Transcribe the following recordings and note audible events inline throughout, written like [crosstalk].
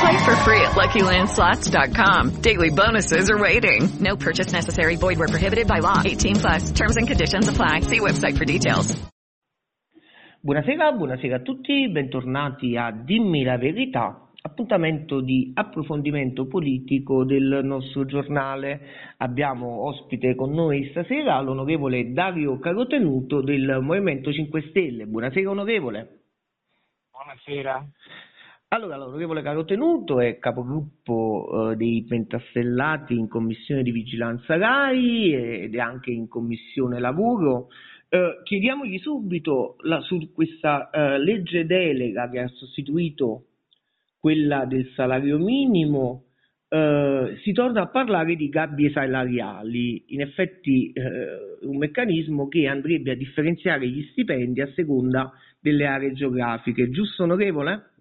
Play for free at LuckyLandSlots.com. Daily bonuses are waiting. No purchase necessary. Void where prohibited by law. 18 plus. Terms and conditions apply. See website for details. Buonasera, buonasera a tutti, bentornati a Dimmi la verità, appuntamento di approfondimento politico del nostro giornale. Abbiamo ospite con noi stasera l'onorevole Dario Carotenuto del Movimento 5 Stelle. Buonasera onorevole. Buonasera. Allora, l'onorevole Carotenuto è capogruppo eh, dei Pentastellati in Commissione di Vigilanza RAI ed è anche in Commissione Lavoro. Eh, chiediamogli subito la, su questa eh, legge delega che ha sostituito quella del salario minimo, eh, si torna a parlare di gabbie salariali, in effetti eh, un meccanismo che andrebbe a differenziare gli stipendi a seconda delle aree geografiche, giusto onorevole?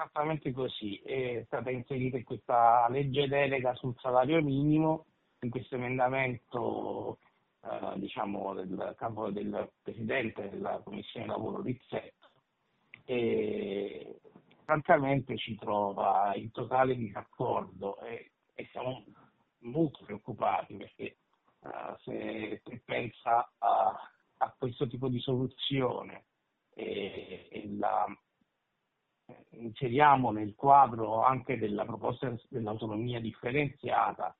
Esattamente così, è stata inserita in questa legge delega sul salario minimo, in questo emendamento eh, diciamo del capo del Presidente della Commissione Lavoro Rizzetto e francamente ci trova in totale disaccordo e, e siamo molto preoccupati perché uh, se, se pensa a, a, questo tipo di soluzione e, e la inseriamo nel quadro anche della proposta dell'autonomia differenziata,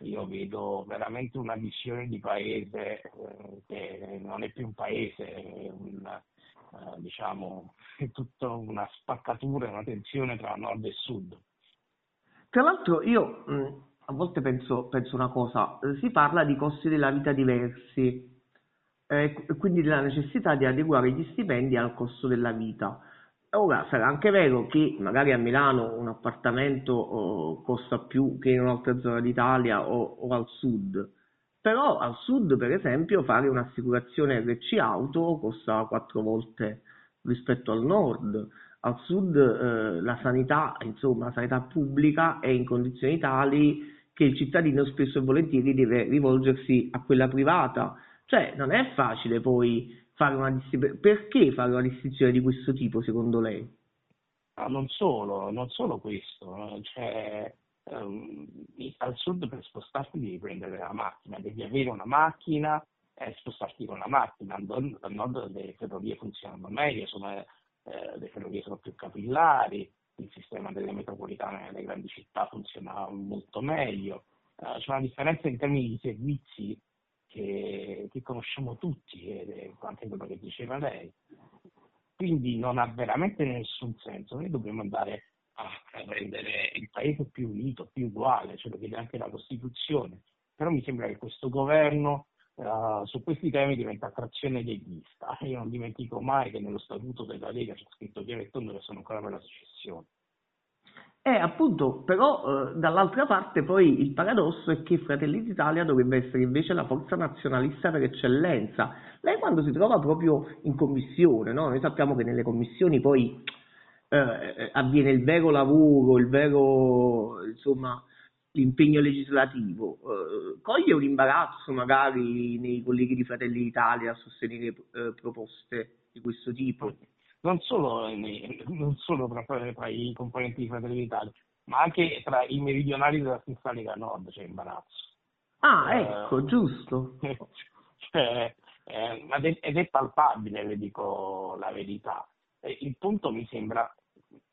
io vedo veramente una visione di paese eh, che non è più un paese, è, un, eh, diciamo, è tutta una spaccatura, una tensione tra nord e sud. Tra l'altro io mh, a volte penso, penso, una cosa, si parla di costi della vita diversi, eh, quindi della necessità di adeguare gli stipendi al costo della vita. Ora sarà anche vero che magari a Milano un appartamento oh, costa più che in un'altra zona d'Italia o, o, al sud, però al sud per esempio fare un'assicurazione RC auto costa quattro volte rispetto al nord, al sud eh, la sanità, insomma la sanità pubblica è in condizioni tali che il cittadino spesso e volentieri deve rivolgersi a quella privata, cioè non è facile poi fare una distinzione. Perché fare una distinzione di questo tipo, secondo lei? Ah, non solo, non solo questo, cioè, um, al sud per spostarti devi prendere la macchina, devi avere una macchina e spostarti con la macchina, al nord le ferrovie funzionano meglio, sono, eh, le ferrovie sono più capillari, il sistema delle metropolitane nelle grandi città funziona molto meglio, uh, c'è una differenza in termini di servizi che, che conosciamo tutti, è anche quello che diceva lei. Quindi non ha veramente nessun senso. Noi dobbiamo andare a rendere il paese più unito, più uguale, ce lo chiede anche la Costituzione. Però mi sembra che questo governo uh, su questi temi diventa attrazione leghista. Io non dimentico mai che nello statuto della Lega c'è scritto chiaro e tondo sono ancora per la secessione. Eh, appunto, però eh, dall'altra parte poi il paradosso è che Fratelli d'Italia dovrebbe essere invece la forza nazionalista per eccellenza. Lei quando si trova proprio in commissione, no? noi sappiamo che nelle commissioni poi eh, avviene il vero lavoro, il vero, insomma, l'impegno legislativo, eh, coglie un imbarazzo magari nei colleghi di Fratelli d'Italia a sostenere eh, proposte di questo tipo? Non solo, non solo tra, tra, i componenti di Fratelli d'Italia, ma anche tra i meridionali della stessa Lega Nord c'è imbarazzo. Ah, ecco, eh, giusto. [laughs] cioè, eh, ed è palpabile, le dico la verità. il punto mi sembra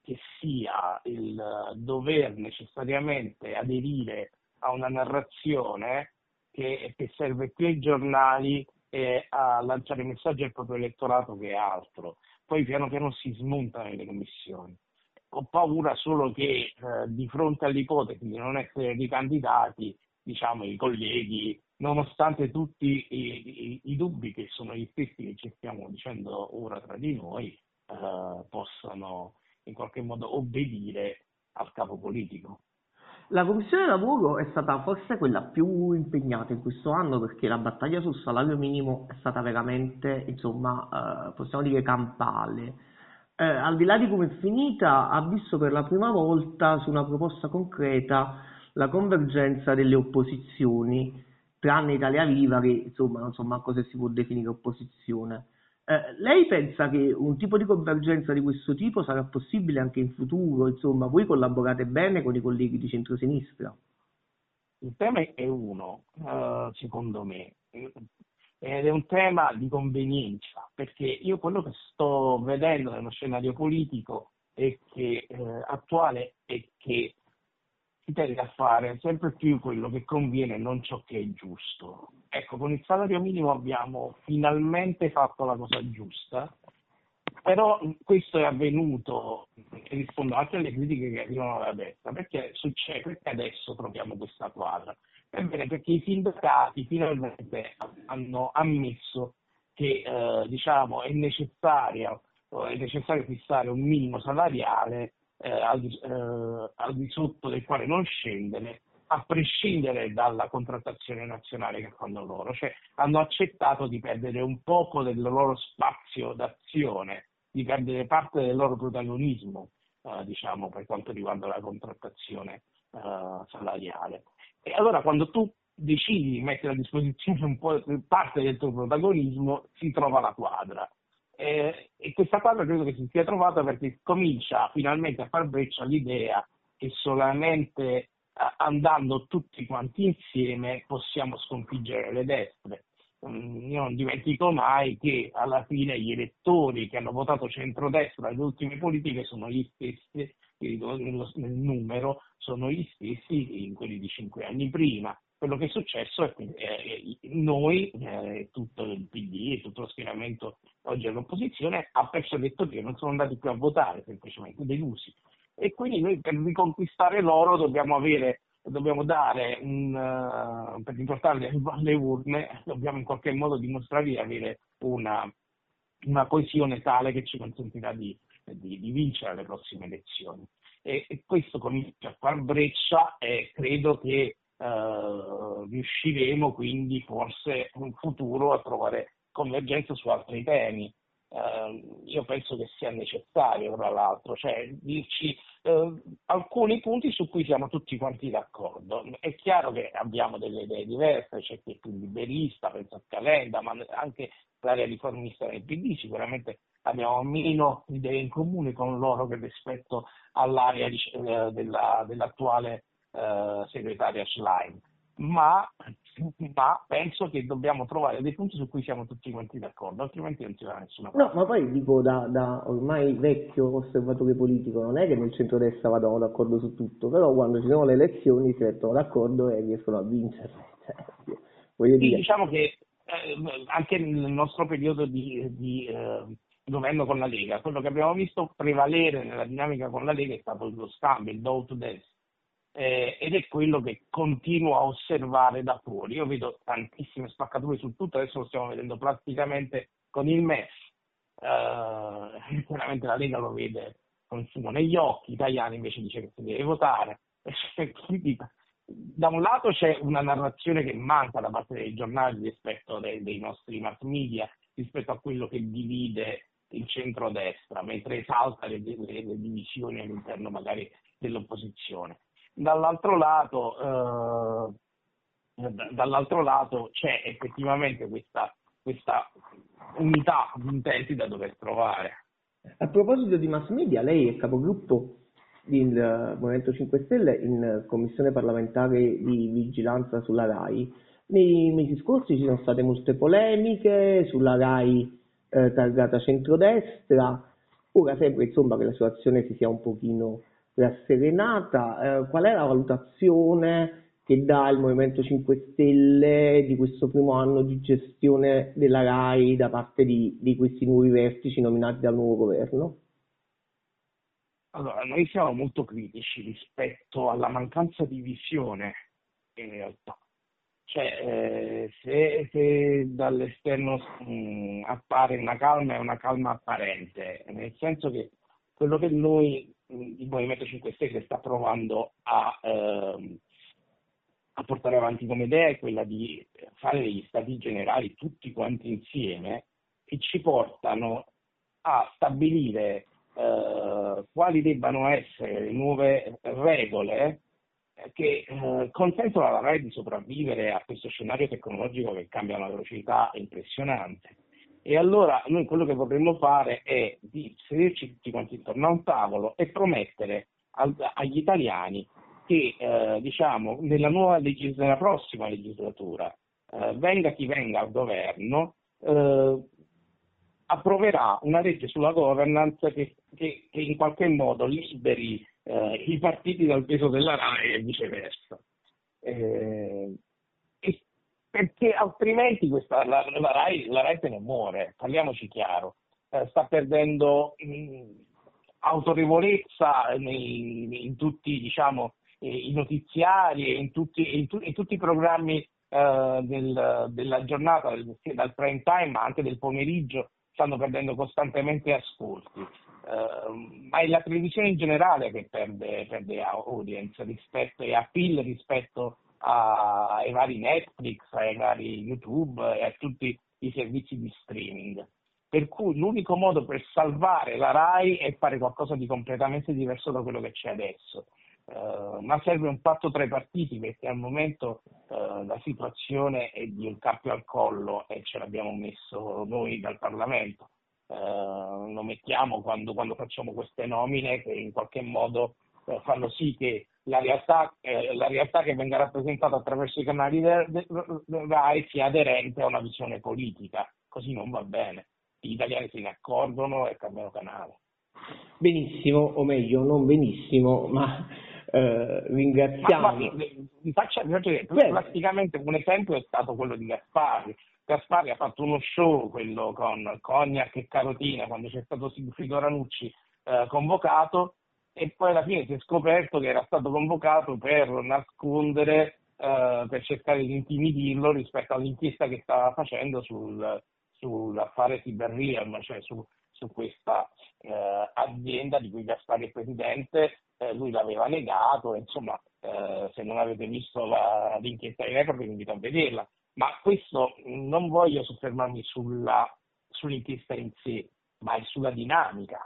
che sia il dover necessariamente aderire a una narrazione che, che serve più ai giornali e a lanciare messaggi al proprio elettorato che altro. Poi piano piano si smontano le commissioni. Ho paura solo che eh, di fronte all'ipotesi di non essere ricandidati, diciamo, i colleghi, nonostante tutti i, i, i, dubbi che sono gli stessi che ci stiamo dicendo ora tra di noi, eh, possano in qualche modo obbedire al capo politico. La Commissione lavoro è stata forse quella più impegnata in questo anno perché la battaglia sul salario minimo è stata veramente, insomma, eh, possiamo dire campale. Eh, al di là di come è finita, ha visto per la prima volta su una proposta concreta la convergenza delle opposizioni, tranne Italia Viva che insomma non so manco se si può definire opposizione. Eh, lei pensa che un tipo di convergenza di questo tipo sarà possibile anche in futuro? Insomma, voi collaborate bene con i colleghi di centrosinistra? Il tema è uno, uh, secondo me, ed è un tema di convenienza, perché io quello che sto vedendo nello scenario politico è che, eh, attuale è che si tende a fare sempre più quello che conviene e non ciò che è giusto. Ecco, con il salario minimo abbiamo finalmente fatto la cosa giusta, però questo è avvenuto, e rispondo anche alle critiche che arrivano dalla destra, perché succede, perché adesso troviamo questa quadra? Ebbene, perché i sindacati finalmente hanno ammesso che eh, diciamo, è, necessario, è necessario fissare un minimo salariale eh, al, eh, al di sotto del quale non scendere, a prescindere dalla contrattazione nazionale che fanno loro, cioè hanno accettato di perdere un poco del loro spazio d'azione, di perdere parte del loro protagonismo, eh, diciamo, per quanto riguarda la contrattazione eh, salariale. E allora quando tu decidi di mettere a disposizione un po' parte del tuo protagonismo, si trova la quadra. Eh, e questa cosa credo che si sia trovata perché comincia finalmente a far breccia l'idea che solamente eh, andando tutti quanti insieme possiamo sconfiggere le destre. Mm, io non dimentico mai che alla fine gli elettori che hanno votato centrodestra alle ultime politiche sono gli stessi, nel numero, sono gli stessi in quelli di cinque anni prima quello che è successo è che eh, noi, eh, tutto il PD e tutto lo schieramento oggi all'opposizione, ha perso elettori che non sono andati più a votare, semplicemente delusi. E quindi noi per riconquistare loro dobbiamo avere dobbiamo dare un, uh, per riportarli alle urne, dobbiamo in qualche modo dimostrare di avere una, una coesione tale che ci consentirà di, di, di vincere le prossime elezioni. E, e, questo comincia a far breccia e credo che eh, riusciremo quindi forse in futuro a trovare convergenza su altri temi. Eh, io penso che sia necessario, tra l'altro, cioè dirci eh, alcuni punti su cui siamo tutti quanti d'accordo. È chiaro che abbiamo delle idee diverse, c'è chi è più liberista, pensa a Calenda, ma anche l'area riformista del PD sicuramente abbiamo meno idee in comune con loro che rispetto all'area eh, della, dell'attuale eh, segretaria Schlein, ma, ma, penso che dobbiamo trovare dei punti su cui siamo tutti quanti d'accordo, altrimenti non si va da nessuna parte. No, ma poi dico da, da, ormai vecchio osservatore politico, non è che nel centrodestra vadano d'accordo su tutto, però quando ci sono le elezioni si mettono d'accordo e riescono a vincere. [laughs] Cioè, sì, dire... diciamo che eh, anche nel nostro periodo di, di eh, governo con la Lega, quello che abbiamo visto prevalere nella dinamica con la Lega è stato lo scambio, il do to dance eh, ed è quello che continuo a osservare da fuori. Io vedo tantissime spaccature su tutto, adesso lo stiamo vedendo praticamente con il MES, eh, chiaramente la Lega lo vede con il fumo negli occhi, italiani invece dice che si deve votare. [laughs] Da un lato c'è una narrazione che manca da parte dei giornali rispetto dei, dei nostri mass media, rispetto a quello che divide il centro-destra, mentre esalta le, le, le divisioni all'interno magari dell'opposizione dall'altro lato, eh, dall'altro lato c'è effettivamente questa, questa unità di intenti da dover trovare. A proposito di mass media, lei è capogruppo del Movimento 5 Stelle in commissione parlamentare di vigilanza sulla RAI. Nei mesi scorsi ci sono state molte polemiche sulla RAI eh, targata centrodestra, ora sembra insomma che la situazione si sia un pochino rasserenata, eh, qual è la valutazione che dà il Movimento 5 Stelle di questo primo anno di gestione della RAI da parte di, di questi nuovi vertici nominati dal nuovo governo? Allora, noi siamo molto critici rispetto alla mancanza di visione in realtà. Cioè, eh, se, se, dall'esterno mh, mm, appare una calma è una calma apparente, nel senso che quello che noi, il Movimento 5 Stelle, sta provando a, eh, a portare avanti come idea è quella di fare degli stati generali tutti quanti insieme che ci portano a stabilire eh, quali debbano essere le nuove regole che eh, consentono alla RAI di sopravvivere a questo scenario tecnologico che cambia una velocità impressionante. E allora noi quello che vorremmo fare è di sederci tutti quanti intorno a un tavolo e promettere al, agli italiani che eh, diciamo, nella, nuova legis- nella prossima legislatura, eh, venga chi venga al governo, eh, approverà una legge sulla governance che, che, che in qualche modo liberi eh, i partiti dal peso della RAI e viceversa. Eh, perché altrimenti questa, la, la, RAI, la RAI se ne muore, parliamoci chiaro, eh, sta perdendo mh, autorevolezza nei, in tutti diciamo, i notiziari e in in, in tutti i programmi eh, del, della giornata, dal prime time ma anche del pomeriggio, stanno perdendo costantemente ascolti. Uh, ma è la televisione in generale che perde, perde audience rispetto, e appeal rispetto ai vari Netflix, ai vari YouTube e a tutti i servizi di streaming. Per cui l'unico modo per salvare la RAI è fare qualcosa di completamente diverso da quello che c'è adesso. Uh, ma serve un patto tra i partiti perché al momento uh, la situazione è di un cappio al collo e ce l'abbiamo messo noi dal Parlamento. Uh, lo mettiamo quando, quando, facciamo queste nomine che in qualche modo fanno sì che la realtà, eh, la realtà, che venga rappresentata attraverso i canali RAI sia aderente a una visione politica, così non va bene. Gli italiani se ne accorgono e cambiano canale. Benissimo, o meglio, non benissimo, ma eh, ringraziamo. Ma, ma, vi faccio, vi faccio praticamente un esempio è stato quello di Gasparri. Gasparri ha fatto uno show, quello con Cognac e Carotina, quando c'è stato Sigfrido Ranucci eh, convocato, e poi alla fine si è scoperto che era stato convocato per nascondere, eh, per cercare di intimidirlo rispetto all'inchiesta che stava facendo sul, sull'affare Cyberrealm, cioè su, su questa eh, azienda di cui Gaspari è presidente, eh, lui l'aveva negato, insomma eh, se non avete visto la, l'inchiesta di Report vi invito a vederla, ma questo non voglio soffermarmi sulla, sull'inchiesta in sé, ma sulla dinamica,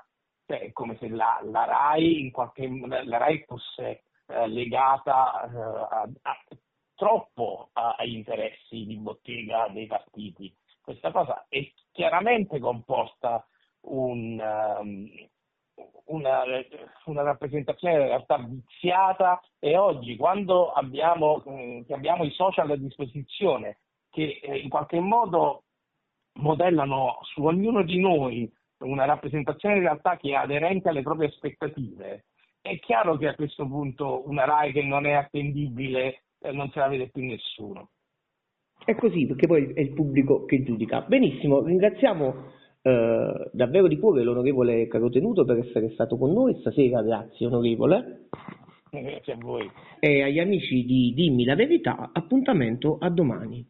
cioè è come se la, la RAI in qualche la RAI fosse eh, legata eh, a, a, troppo agli interessi di bottega dei partiti. Questa cosa è chiaramente comporta un, um, una, una, rappresentazione in realtà viziata e oggi quando abbiamo, eh, abbiamo i social a disposizione che eh, in qualche modo modellano su ognuno di noi una rappresentazione in realtà che è aderente alle proprie aspettative, è chiaro che a questo punto una RAI che non è attendibile eh, non se la vede più nessuno. È così, perché poi è il pubblico che giudica. Benissimo, ringraziamo eh, davvero di cuore l'onorevole Carotenuto per essere stato con noi stasera, grazie onorevole. Grazie a voi. E agli amici di Dimmi la verità, appuntamento a domani.